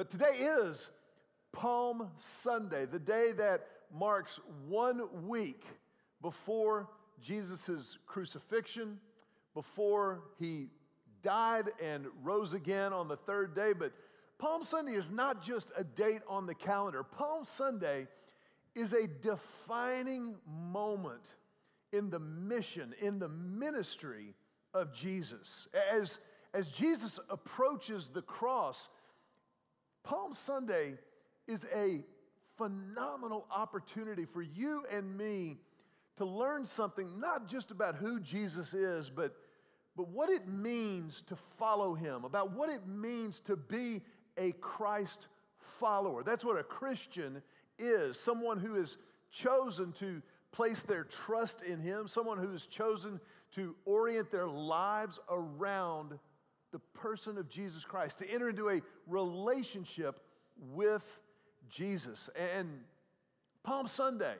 But today is Palm Sunday, the day that marks one week before Jesus' crucifixion, before he died and rose again on the third day. But Palm Sunday is not just a date on the calendar, Palm Sunday is a defining moment in the mission, in the ministry of Jesus. As, as Jesus approaches the cross, Palm Sunday is a phenomenal opportunity for you and me to learn something not just about who Jesus is, but, but what it means to follow him, about what it means to be a Christ follower. That's what a Christian is someone who has chosen to place their trust in him, someone who has chosen to orient their lives around the person of Jesus Christ, to enter into a relationship with Jesus. And Palm Sunday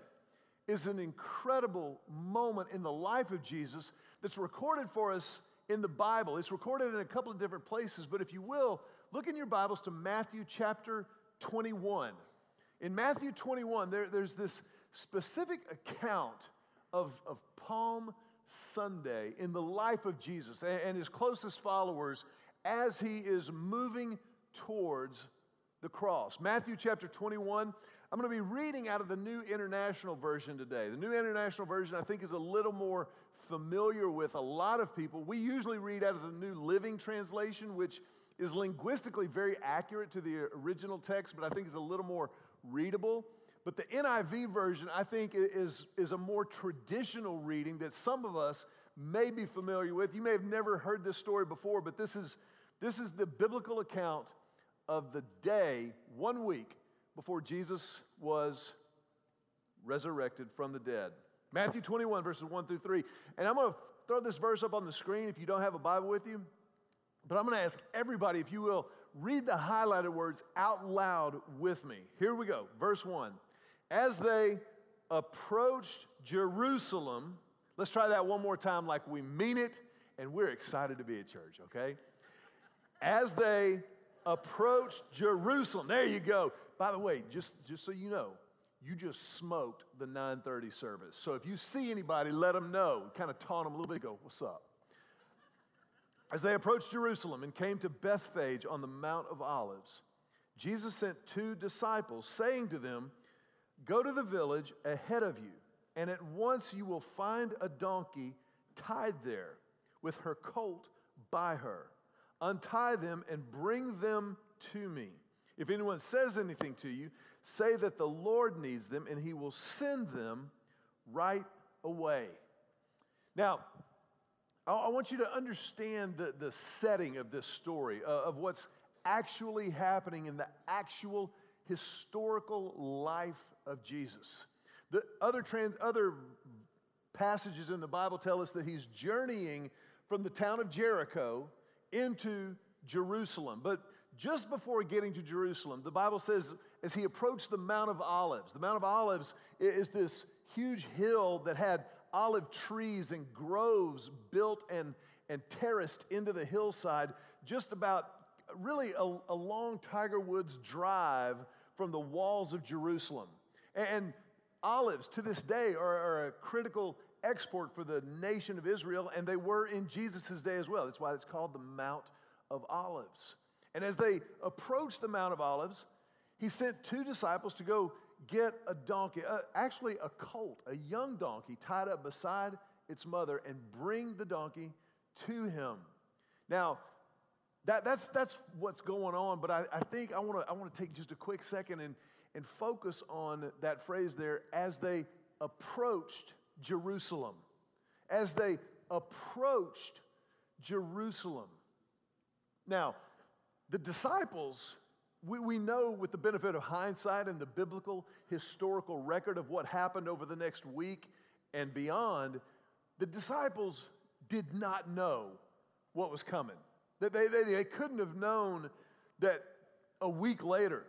is an incredible moment in the life of Jesus that's recorded for us in the Bible. It's recorded in a couple of different places, but if you will, look in your Bibles to Matthew chapter 21. In Matthew 21, there, there's this specific account of, of Palm Sunday in the life of Jesus and, his closest followers as he is moving towards the cross. Matthew chapter 21. I'm going to be reading out of the New International Version today. The New International Version, I think, is a little more familiar with a lot of people. We usually read out of the New Living Translation, which is linguistically very accurate to the original text, but I think is a little more readable. But the NIV version, I think, is, is a more traditional reading that some of us may be familiar with. You may have never heard this story before, but this is, this is the biblical account of the day, one week before Jesus was resurrected from the dead. Matthew 21, verses 1 through 3. And I'm going to throw this verse up on the screen if you don't have a Bible with you. But I'm going to ask everybody, if you will, read the highlighted words out loud with me. Here we go. Verse 1. As they approached Jerusalem, let's try that one more time like we mean it and we're excited to be at church, okay? As they approached Jerusalem. There you go. By the way, just, just so you know, you just smoked the 9:30 service. So if you see anybody, let them know. Kind of taunt them a little bit. Go, what's up? As they approached Jerusalem and came to Bethphage on the Mount of Olives, Jesus sent two disciples, saying to them, Go to the village ahead of you, and at once you will find a donkey tied there with her colt by her. Untie them and bring them to me. If anyone says anything to you, say that the Lord needs them, and he will send them right away. Now, I want you to understand the, the setting of this story, uh, of what's actually happening in the actual historical life of Jesus. The other, trans, other passages in the Bible tell us that he's journeying from the town of Jericho into Jerusalem. But just before getting to Jerusalem, the Bible says as he approached the Mount of Olives, the Mount of Olives is this huge hill that had olive trees and groves built and, and terraced into the hillside, just about really a, a long Tiger Woods drive from the walls of Jerusalem. And olives to this day are, are a critical export for the nation of Israel, and they were in Jesus' day as well. That's why it's called the Mount of Olives. And as they approached the Mount of Olives, he sent two disciples to go get a donkey, uh, actually a colt, a young donkey tied up beside its mother, and bring the donkey to him. Now, that, that's, that's what's going on, but I, I think I want to I wanna take just a quick second and, and focus on that phrase there as they approached Jerusalem. As they approached Jerusalem. Now, the disciples we, we know with the benefit of hindsight and the biblical historical record of what happened over the next week and beyond, the disciples did not know what was coming. That they, they, they couldn't have known that a week later,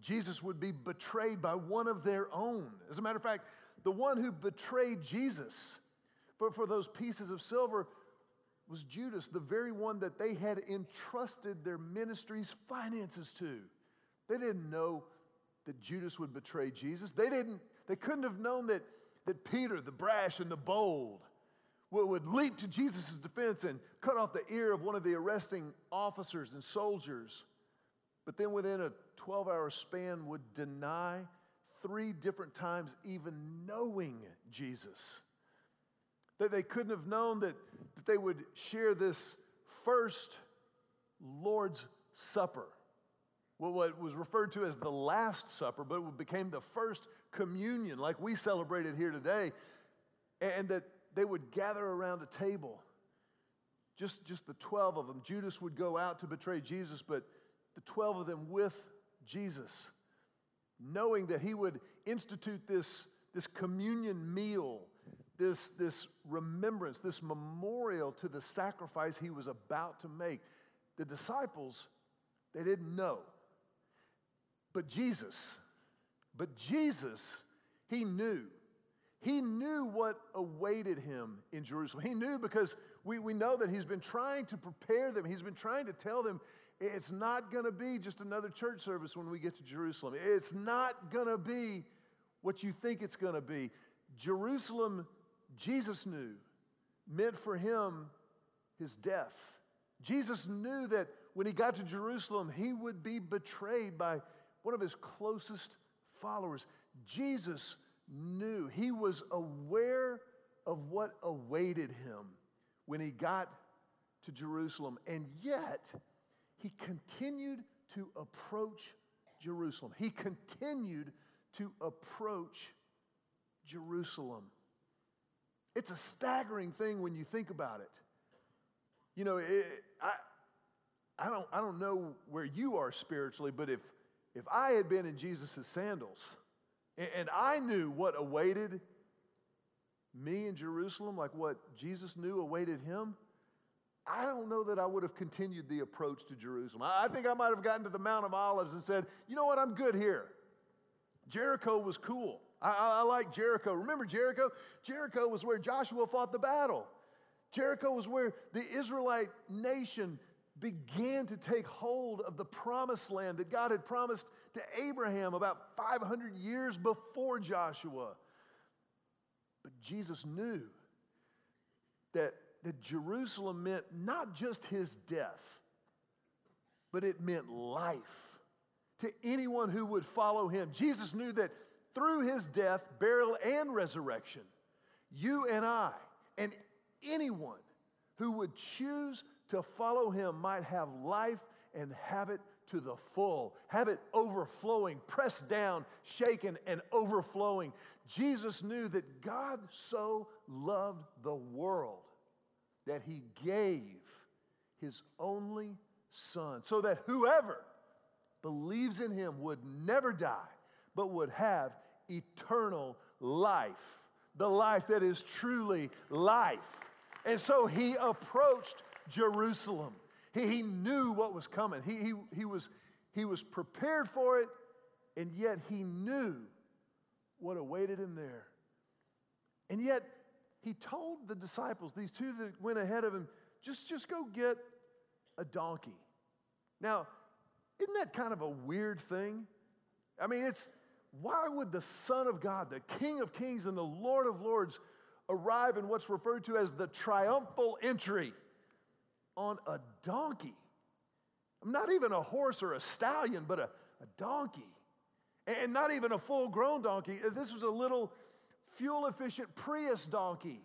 Jesus would be betrayed by one of their own. As a matter of fact, the one who betrayed Jesus for, for those pieces of silver was Judas, the very one that they had entrusted their ministry's finances to. They didn't know that Judas would betray Jesus. They didn't, they couldn't have known that, that Peter, the brash and the bold, would, leap to Jesus' defense and cut off the ear of one of the arresting officers and soldiers. But then within a 12 hour span would deny three different times even knowing Jesus. That they couldn't have known that, that they would share this first Lord's Supper, what was referred to as the Last Supper, but it became the first communion, like we celebrated here today, and that they would gather around a table. Just, just the 12 of them. Judas would go out to betray Jesus, but the 12 of them with Jesus, knowing that he would institute this, this communion meal this, this remembrance, this memorial to the sacrifice he was about to make. The disciples, they didn't know. But Jesus, but Jesus, he knew. He knew what awaited him in Jerusalem. He knew because we, we know that he's been trying to prepare them, he's been trying to tell them it's not going to be just another church service when we get to Jerusalem. It's not going to be what you think it's going to be. Jerusalem Jesus knew meant for him his death. Jesus knew that when he got to Jerusalem, he would be betrayed by one of his closest followers. Jesus knew, he was aware of what awaited him when he got to Jerusalem. And yet, he continued to approach Jerusalem. He continued to approach Jerusalem. It's a staggering thing when you think about it. You know, it, I, I, don't, I don't know where you are spiritually, but if, if I had been in Jesus' sandals and, I knew what awaited me in Jerusalem, like what Jesus knew awaited him, I don't know that I would have continued the approach to Jerusalem. I think I might have gotten to the Mount of Olives and said, you know what, I'm good here. Jericho was cool. I, I, like Jericho. Remember Jericho? Jericho was where Joshua fought the battle. Jericho was where the Israelite nation began to take hold of the promised land that God had promised to Abraham about 500 years before Joshua. But Jesus knew that, that Jerusalem meant not just his death, but it meant life to anyone who would follow him. Jesus knew that through his death, burial, and resurrection, you and I, and anyone who would choose to follow him might have life and have it to the full, have it overflowing, pressed down, shaken, and overflowing. Jesus knew that God so loved the world that he gave his only son so that whoever believes in him would never die, but would have eternal life, the life that is truly life. And so he approached Jerusalem. He, he knew what was coming, he, he, he, was, he was prepared for it, and yet he knew what awaited him there. And yet, he told the disciples, these two that went ahead of him, just, just go get a donkey. Now, isn't that kind of a weird thing? I mean, it's why would the Son of God, the King of Kings and the Lord of Lords, arrive in what's referred to as the triumphal entry on a donkey? I'm Not even a horse or a stallion, but a, a donkey. And not even a full grown donkey. Uh, this was a little fuel efficient Prius donkey.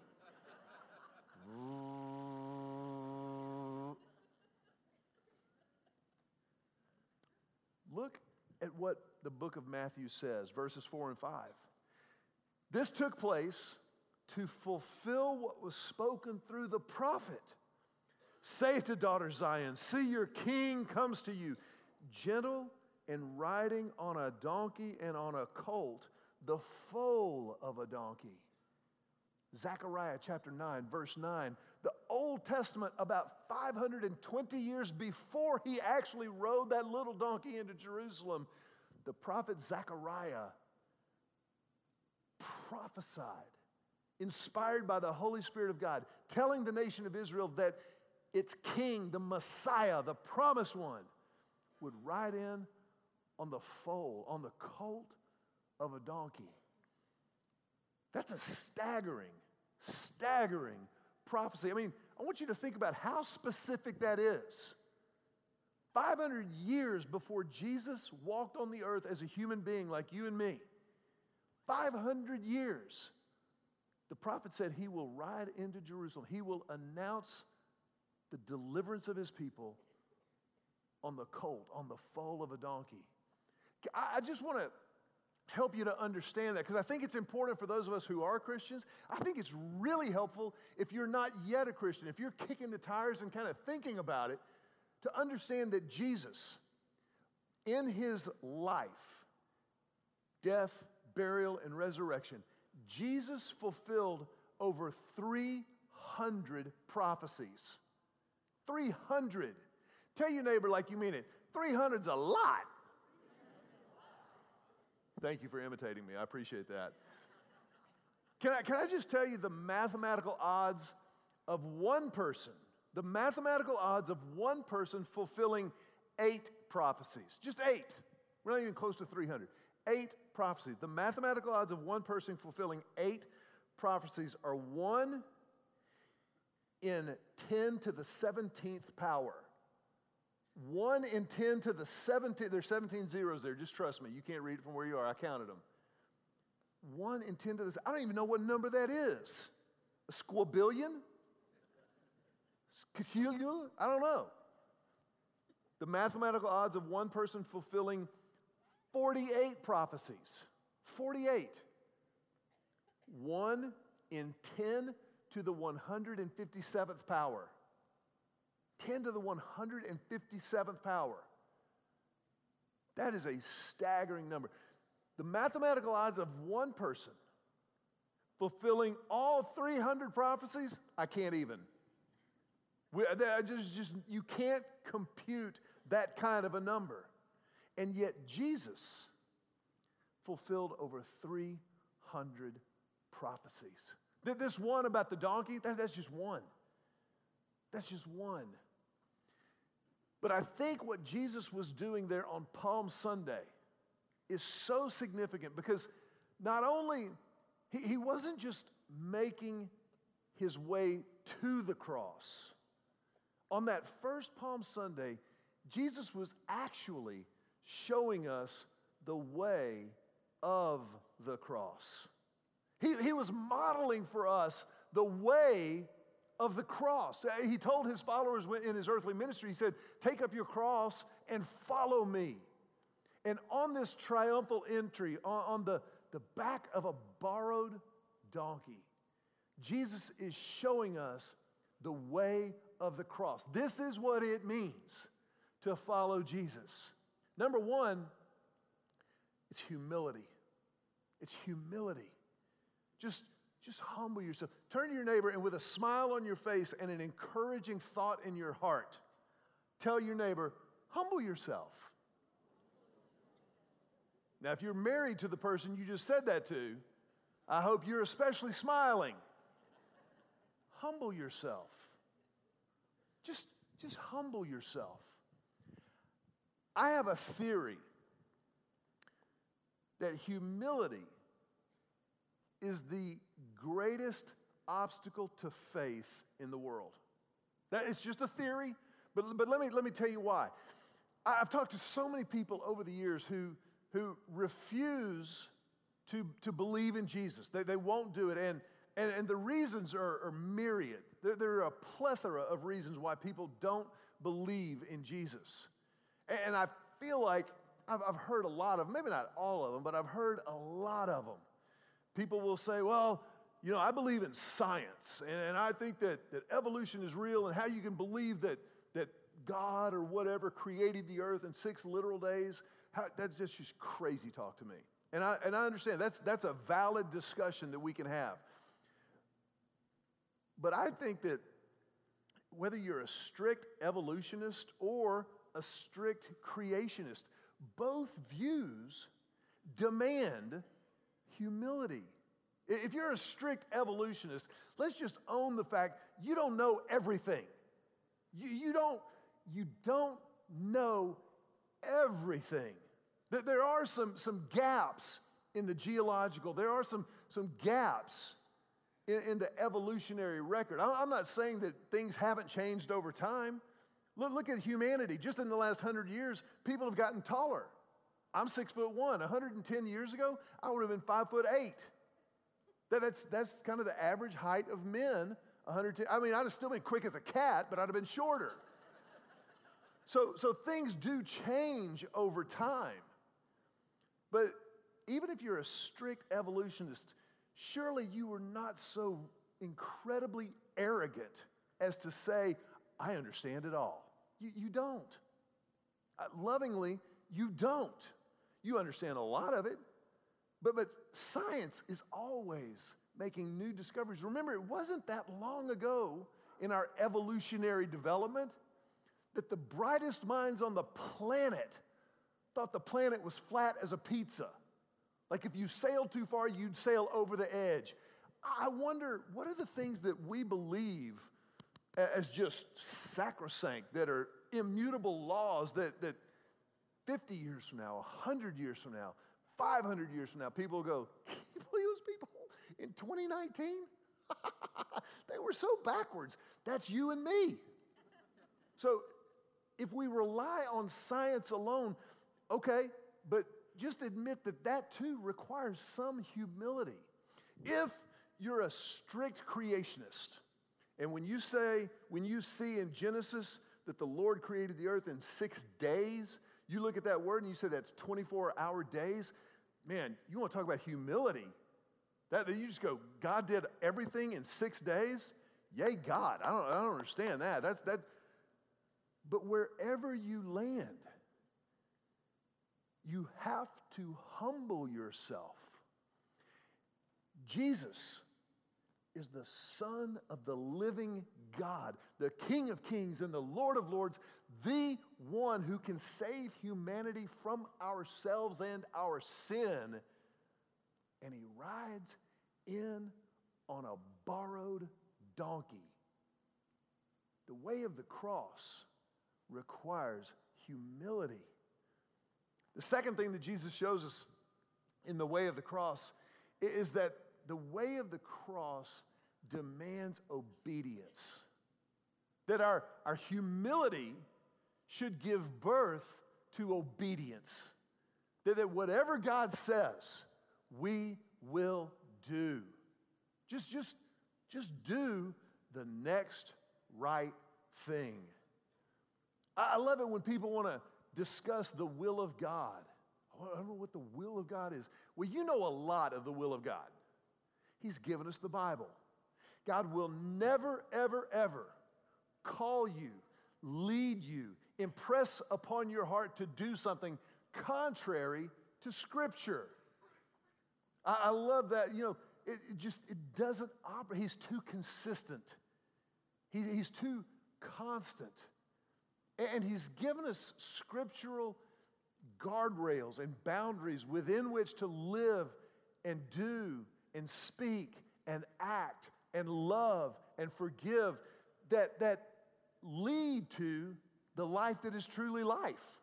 Look at what the book of Matthew says, verses 4 and 5. This took place to fulfill what was spoken through the prophet. Say to daughter Zion, See, your king comes to you, gentle and riding on a donkey and on a colt, the foal of a donkey. Zechariah chapter 9, verse 9. The Old Testament, about 520 years before he actually rode that little donkey into Jerusalem, the prophet Zechariah prophesied, inspired by the Holy Spirit of God, telling the nation of Israel that its king, the Messiah, the promised one, would ride in on the foal, on the colt of a donkey. That's a staggering, staggering prophecy. I mean, I want you to think about how specific that is. 500 years before Jesus walked on the earth as a human being like you and me, 500 years, the prophet said he will ride into Jerusalem. He will announce the deliverance of his people on the colt, on the foal of a donkey. I just want to help you to understand that because I think it's important for those of us who are Christians. I think it's really helpful if you're not yet a Christian, if you're kicking the tires and kind of thinking about it, to understand that Jesus, in his life, death, burial, and resurrection, Jesus fulfilled over 300 prophecies. 300. Tell your neighbor like you mean it. 300's a lot. Thank you for imitating me. I appreciate that. Can I, can I just tell you the mathematical odds of one person, the mathematical odds of one person fulfilling eight prophecies? Just eight. We're not even close to 300. Eight prophecies. The mathematical odds of one person fulfilling eight prophecies are one in 10 to the 17th power. One in 10 to the 17, there's 17 zeros there, just trust me. You can't read it from where you are. I counted them. One in 10 to the, I don't even know what number that is. A squabillion? Quintillion? I don't know. The mathematical odds of one person fulfilling 48 prophecies. 48. One in 10 to the 157th power. 10 to the 157th power. That is a staggering number. The mathematical odds of one person fulfilling all 300 prophecies, I can't even. We, uh, just, just, you can't compute that kind of a number. And yet, Jesus fulfilled over 300 prophecies. This one about the donkey, that's just one. That's just one. But I think what Jesus was doing there on Palm Sunday is so significant because not only, he, he wasn't just making his way to the cross. On that first Palm Sunday, Jesus was actually showing us the way of the cross. He, he was modeling for us the way of the cross. Uh, he told his followers in his earthly ministry, he said, Take up your cross and follow me. And on this triumphal entry, on the, the back of a borrowed donkey, Jesus is showing us the way of the cross. This is what it means to follow Jesus. Number one, it's humility. It's humility. Just just humble yourself. Turn to your neighbor and with a smile on your face and an encouraging thought in your heart, tell your neighbor, humble yourself. Now, if you're married to the person you just said that to, I hope you're especially smiling. Humble yourself. Just, just humble yourself. I have a theory that humility is the greatest obstacle to faith in the world. It's just a theory, but, but let, me, let me tell you why. I've talked to so many people over the years who, who refuse to, to believe in Jesus. They, they won't do it. And, and, and the reasons are, are myriad. There, there are a plethora of reasons why people don't believe in Jesus. And I feel like I've, I've heard a lot of, them, maybe not all of them, but I've heard a lot of them. People will say, well, you know, I believe in science, and I think that, that evolution is real, and how you can believe that, that God or whatever created the earth in six literal days, how, that's just, just crazy talk to me. And I, and I understand that's, that's a valid discussion that we can have. But I think that whether you're a strict evolutionist or a strict creationist, both views demand humility. If you're a strict evolutionist, let's just own the fact you don't know everything. You, you, don't, you don't know everything. There are some, some gaps in the geological, there are some, some gaps in, in the evolutionary record. I'm not saying that things haven't changed over time. Look, look at humanity. Just in the last hundred years, people have gotten taller. I'm six foot one. 110 years ago, I would have been five foot eight. That, that's, that's kind of the average height of men. 110. I mean, I'd have still been quick as a cat, but I'd have been shorter. So, so things do change over time. But even if you're a strict evolutionist, surely you were not so incredibly arrogant as to say, I understand it all. You, you don't. Uh, lovingly, you don't. You understand a lot of it, but, but science is always making new discoveries. Remember, it wasn't that long ago in our evolutionary development that the brightest minds on the planet thought the planet was flat as a pizza. Like if you sailed too far, you'd sail over the edge. I wonder what are the things that we believe as just sacrosanct, that are immutable laws that, that 50 years from now, 100 years from now, 500 years from now, people will go, Can you believe those people in 2019? they were so backwards. That's you and me. So if we rely on science alone, okay, but just admit that that too requires some humility. If you're a strict creationist, and when you say, when you see in Genesis that the Lord created the earth in six days, you look at that word and you say that's 24 hour days, man, you want to talk about humility. That, that you just go, God did everything in six days? Yay, God. I don't, I don't understand that. That's that. But wherever you land, you have to humble yourself. Jesus is the Son of the living God, the King of kings and the Lord of lords, the one who can save humanity from ourselves and our sin. And he rides in on a borrowed donkey. The way of the cross requires humility. The second thing that Jesus shows us in the way of the cross is that the way of the cross demands obedience. That our, our humility should give birth to obedience. That, that whatever God says, we will do. Just, just, just do the next right thing. I love it when people want to discuss the will of God. I don't know what the will of God is. Well, you know a lot of the will of God. He's given us the Bible. God will never, ever, ever call you, lead you, impress upon your heart to do something contrary to Scripture. I, I love that. You know, it, it, just it doesn't operate. He's too consistent. He, he's too constant. And he's given us scriptural guardrails and boundaries within which to live and do and speak and act and love and forgive that, that lead to the life that is truly life.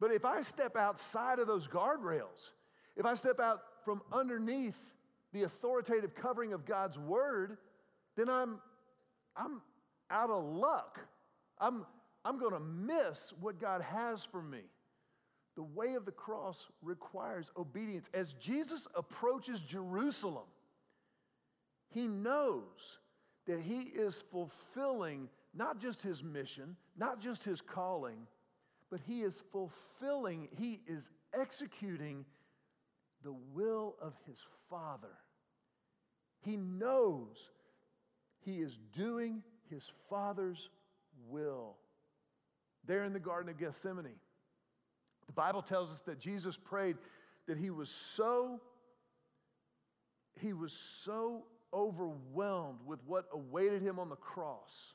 But if I step outside of those guardrails, if I step out from underneath the authoritative covering of God's word, then I'm, I'm out of luck. I'm, I'm going to miss what God has for me. The way of the cross requires obedience. As Jesus approaches Jerusalem, he knows that he is fulfilling not just his mission, not just his calling, but he is fulfilling, he is executing the will of his Father. He knows he is doing his Father's will. There in the Garden of Gethsemane, the Bible tells us that Jesus prayed that he was so he was so overwhelmed with what awaited him on the cross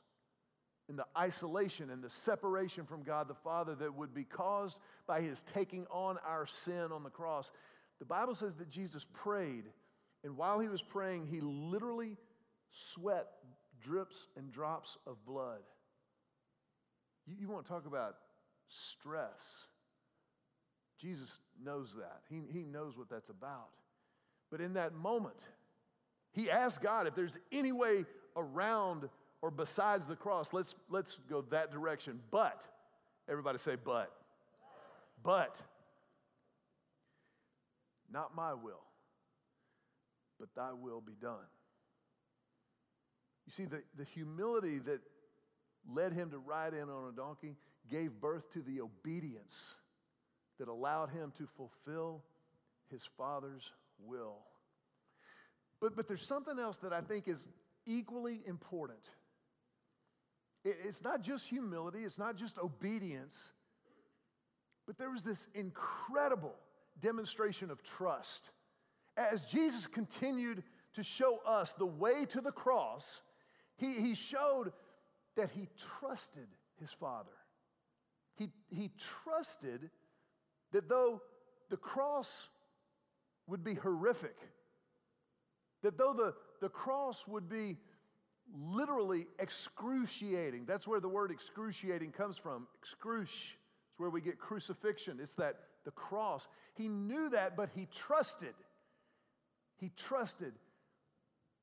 in the isolation and the separation from God the Father that would be caused by his taking on our sin on the cross. The Bible says that Jesus prayed, and while he was praying, he literally sweat drips and drops of blood. You, you want to talk about stress. Jesus knows that. He, he knows what that's about. But in that moment, he asked God if there's any way around or besides the cross, let's, let's go that direction. But, everybody say, but. But, not my will, but thy will be done. You see, the, the humility that led him to ride in on a donkey gave birth to the obedience that allowed him to fulfill his father's will. But, but there's something else that I think is equally important. It, it's not just humility, it's not just obedience, but there was this incredible demonstration of trust. As Jesus continued to show us the way to the cross, he, he showed that he trusted his Father. He, he trusted that though the cross would be horrific, that though the, the cross would be literally excruciating, that's where the word excruciating comes from. Excruci is where we get crucifixion. It's that the cross. He knew that, but he trusted. He trusted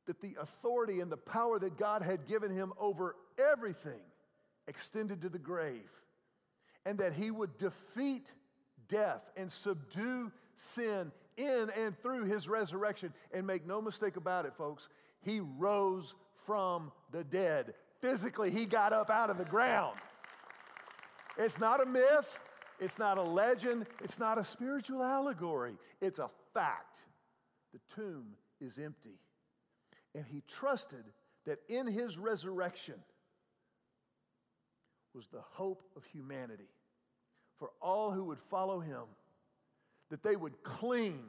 that the authority and the power that God had given him over everything extended to the grave, and that he would defeat death and subdue sin in and through his resurrection. And make no mistake about it, folks, he rose from the dead. Physically, he got up out of the ground. It's not a myth, it's not a legend, it's not a spiritual allegory, it's a fact. The tomb is empty. And he trusted that in his resurrection was the hope of humanity for all who would follow him, that they would cling,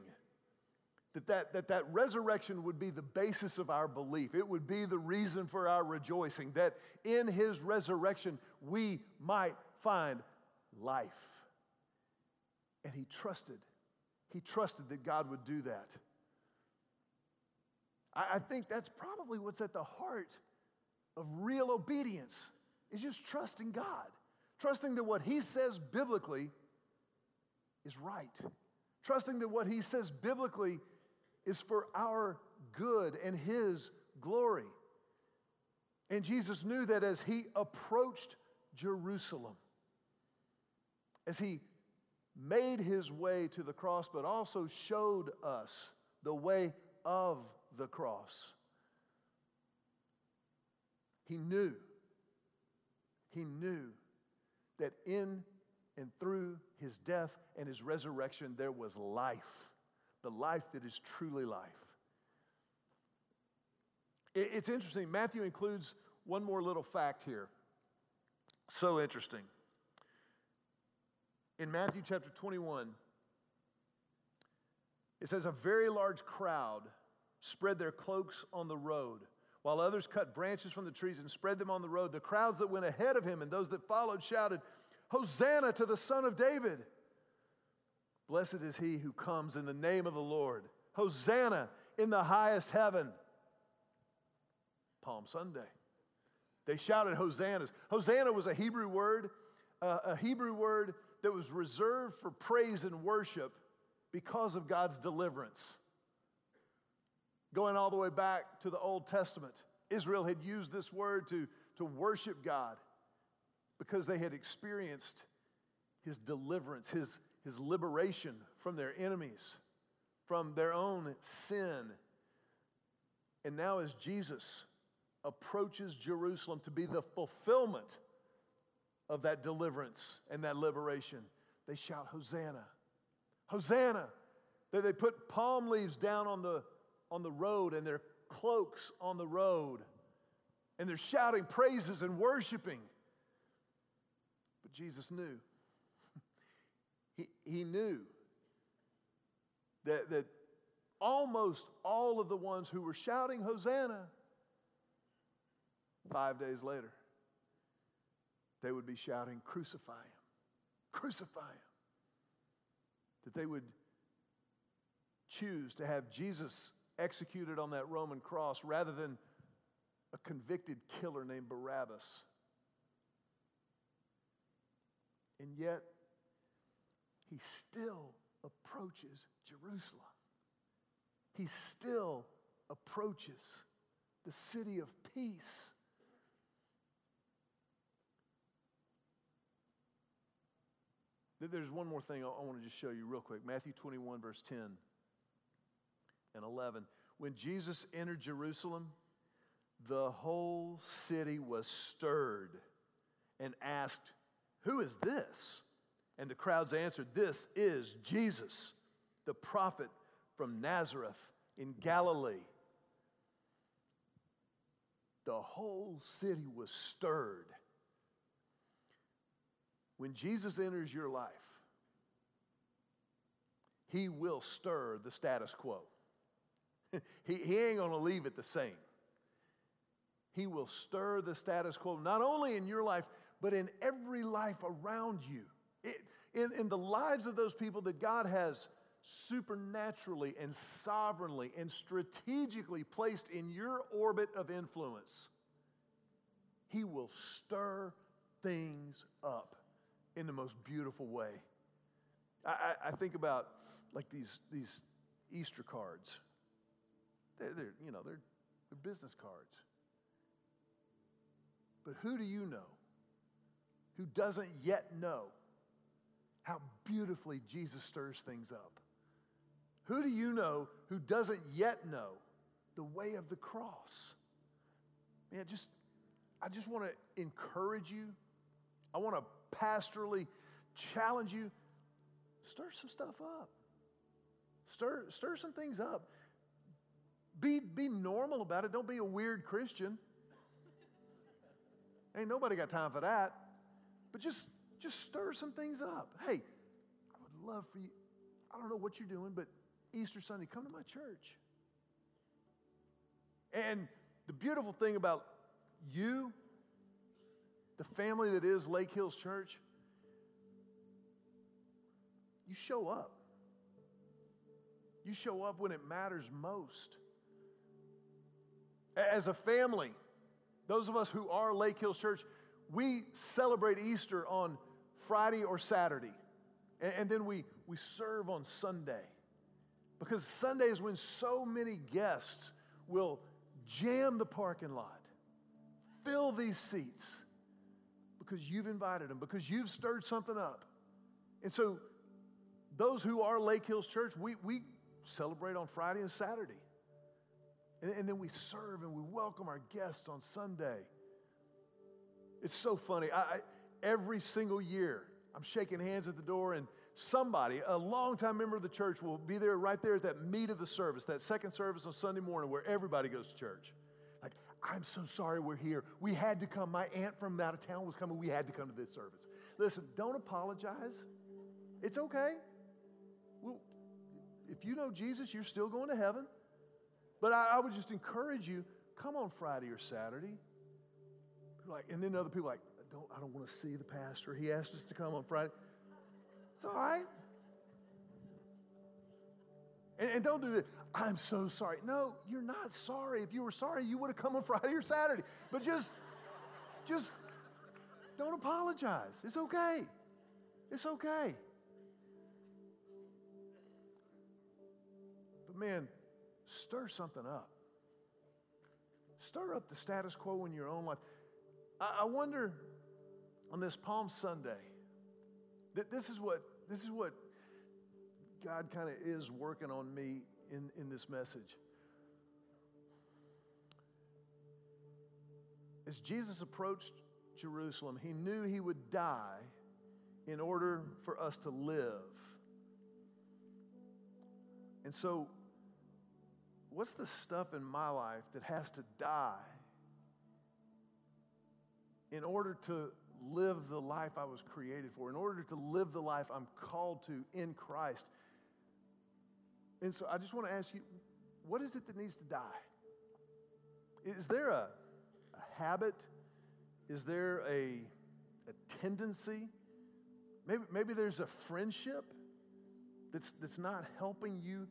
that that, that that resurrection would be the basis of our belief. It would be the reason for our rejoicing, that in his resurrection we might find life. And he trusted. He trusted that God would do that. I, think that's probably what's at the heart of real obedience is just trusting God, trusting that what He says biblically is right, trusting that what He says biblically is for our good and His glory. And Jesus knew that as He approached Jerusalem, as He made His way to the cross, but also showed us the way of the cross. He knew, he knew that in and through his death and his resurrection there was life, the life that is truly life. It's interesting. Matthew includes one more little fact here. So interesting. In Matthew chapter 21, it says, A very large crowd spread their cloaks on the road, while others cut branches from the trees and spread them on the road. The crowds that went ahead of him and those that followed shouted, Hosanna to the Son of David! Blessed is he who comes in the name of the Lord. Hosanna in the highest heaven. Palm Sunday. They shouted hosannas. Hosanna was a Hebrew word, uh, a Hebrew word that was reserved for praise and worship because of God's deliverance. Going all the way back to the Old Testament, Israel had used this word to, to worship God because they had experienced his deliverance, his, his liberation from their enemies, from their own sin. And now, as Jesus approaches Jerusalem to be the fulfillment of that deliverance and that liberation, they shout, Hosanna! Hosanna! They, they put palm leaves down on the on the road and their cloaks on the road. And they're shouting praises and worshiping. But Jesus knew. he, he knew that, that almost all of the ones who were shouting Hosanna, five days later, they would be shouting, Crucify him, crucify him. That they would choose to have Jesus executed on that Roman cross rather than a convicted killer named Barabbas. And yet, he still approaches Jerusalem. He still approaches the city of peace. There's one more thing I want to just show you real quick Matthew 21, verse 10 and 11. When Jesus entered Jerusalem, the whole city was stirred and asked, Who is this? And the crowds answered, This is Jesus, the prophet from Nazareth in Galilee. The whole city was stirred. When Jesus enters your life, he will stir the status quo. he, he ain't gonna leave it the same. He will stir the status quo, not only in your life, but in every life around you. It, in, in the lives of those people that God has supernaturally and sovereignly and strategically placed in your orbit of influence, He will stir things up in the most beautiful way. I, I, I think about like these, these Easter cards. They're, they're, you know, they're, they're business cards. But who do you know who doesn't yet know how beautifully Jesus stirs things up? Who do you know who doesn't yet know the way of the cross? Man, just I just want to encourage you. I want to pastorally challenge you. Stir some stuff up. Stir, stir some things up. Be, be normal about it. Don't be a weird Christian. Ain't nobody got time for that. But just, just stir some things up. Hey, I would love for you. I don't know what you're doing, but Easter Sunday, come to my church. And the beautiful thing about you, the family that is Lake Hills Church, you show up. You show up when it matters most. As a family, those of us who are Lake Hills Church, we celebrate Easter on Friday or Saturday. And, then we, we serve on Sunday. Because Sunday is when so many guests will jam the parking lot, fill these seats, because you've invited them, because you've stirred something up. And so, those who are Lake Hills Church, we, we celebrate on Friday and Saturday. And, and then we serve and we welcome our guests on Sunday. It's so funny. I, I, every single year, I'm shaking hands at the door, and somebody, a longtime member of the church, will be there right there at that meat of the service, that second service on Sunday morning where everybody goes to church. Like, I'm so sorry we're here. We had to come. My aunt from out of town was coming. We had to come to this service. Listen, don't apologize. It's okay. Well, if you know Jesus, you're still going to heaven. But I, I would just encourage you come on Friday or Saturday. Like, and then other people like, don't, I don't want to see the pastor. He asked us to come on Friday. It's all right. And, and don't do this. I'm so sorry. No, you're not sorry. If you were sorry, you would have come on Friday or Saturday. But just, just don't apologize. It's okay. It's okay. But man, stir something up. Stir up the status quo in your own life. I, I wonder on this Palm Sunday that this is what this is what God kind of is working on me in, in this message. As Jesus approached Jerusalem, he knew he would die in order for us to live. And so what's the stuff in my life that has to die in order to live the life I was created for, in order to live the life I'm called to in Christ? And so I just want to ask you what is it that needs to die? Is there a, a habit? Is there a, a tendency? Maybe, maybe there's a friendship that's, that's not helping you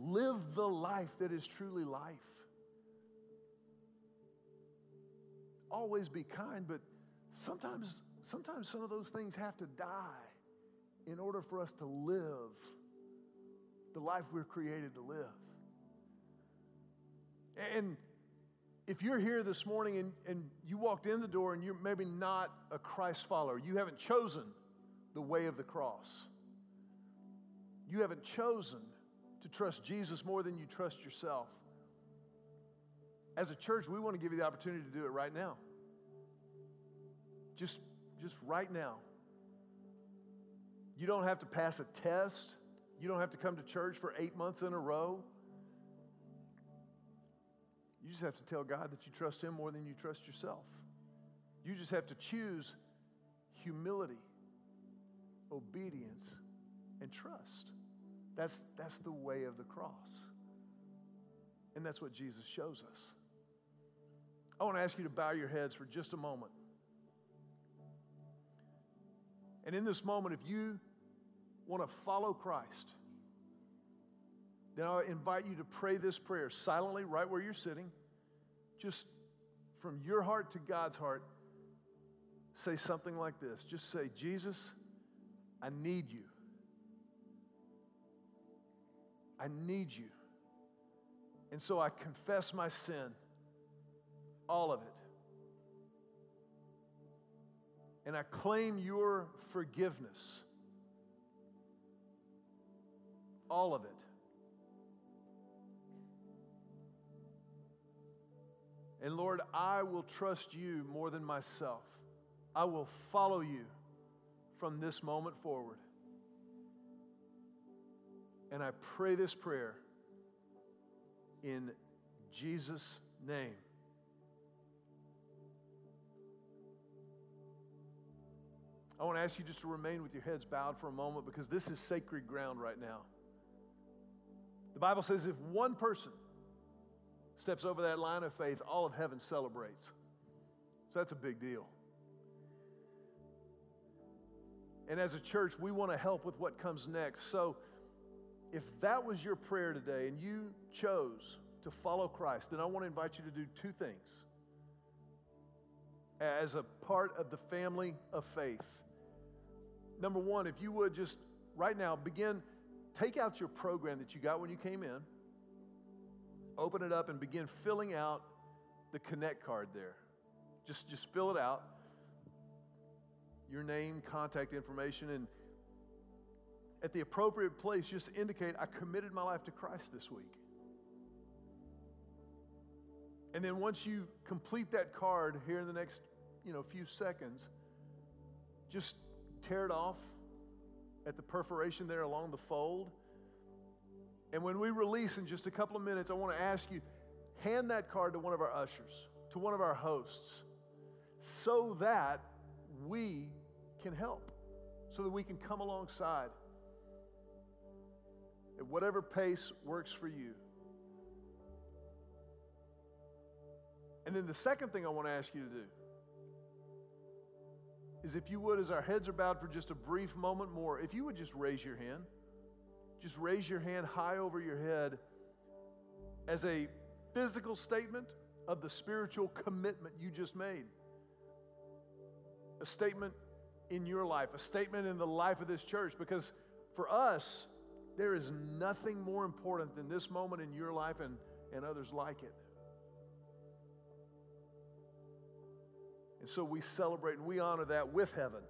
Live the life that is truly life. Always be kind, but sometimes sometimes some of those things have to die in order for us to live the life we're created to live. And if you're here this morning and, and you walked in the door and you're maybe not a Christ follower, you haven't chosen the way of the cross, you haven't chosen to trust Jesus more than you trust yourself. As a church, we want to give you the opportunity to do it right now. Just, just right now. You don't have to pass a test. You don't have to come to church for eight months in a row. You just have to tell God that you trust Him more than you trust yourself. You just have to choose humility, obedience, and trust. That's, that's the way of the cross. And that's what Jesus shows us. I want to ask you to bow your heads for just a moment. And in this moment, if you want to follow Christ, then I invite you to pray this prayer silently, right where you're sitting. Just from your heart to God's heart, say something like this. Just say, Jesus, I need you. I need you. And so I confess my sin, all of it. And I claim your forgiveness, all of it. And Lord, I will trust you more than myself. I will follow you from this moment forward. And I pray this prayer in Jesus' name. I want to ask you just to remain with your heads bowed for a moment because this is sacred ground right now. The Bible says if one person steps over that line of faith, all of heaven celebrates. So that's a big deal. And as a church, we want to help with what comes next. So if that was your prayer today and you chose to follow Christ, then I want to invite you to do two things as a part of the family of faith. Number one, if you would just right now begin, take out your program that you got when you came in, open it up, and begin filling out the Connect card there. Just, just fill it out. Your name, contact information, and at the appropriate place, just indicate, I committed my life to Christ this week. And then once you complete that card here in the next, you know, few seconds, just tear it off at the perforation there along the fold. And when we release in just a couple of minutes, I want to ask you hand that card to one of our ushers, to one of our hosts, so that we can help, so that we can come alongside at whatever pace works for you. And then the second thing I want to ask you to do is if you would, as our heads are bowed for just a brief moment more, if you would just raise your hand, just raise your hand high over your head as a physical statement of the spiritual commitment you just made. A statement in your life, a statement in the life of this church, because for us, there is nothing more important than this moment in your life and, and others like it. And so we celebrate and we honor that with heaven.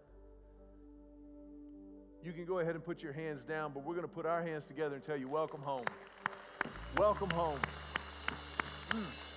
You can go ahead and put your hands down, but we're going to put our hands together and tell you, Welcome home. Welcome home. Mm.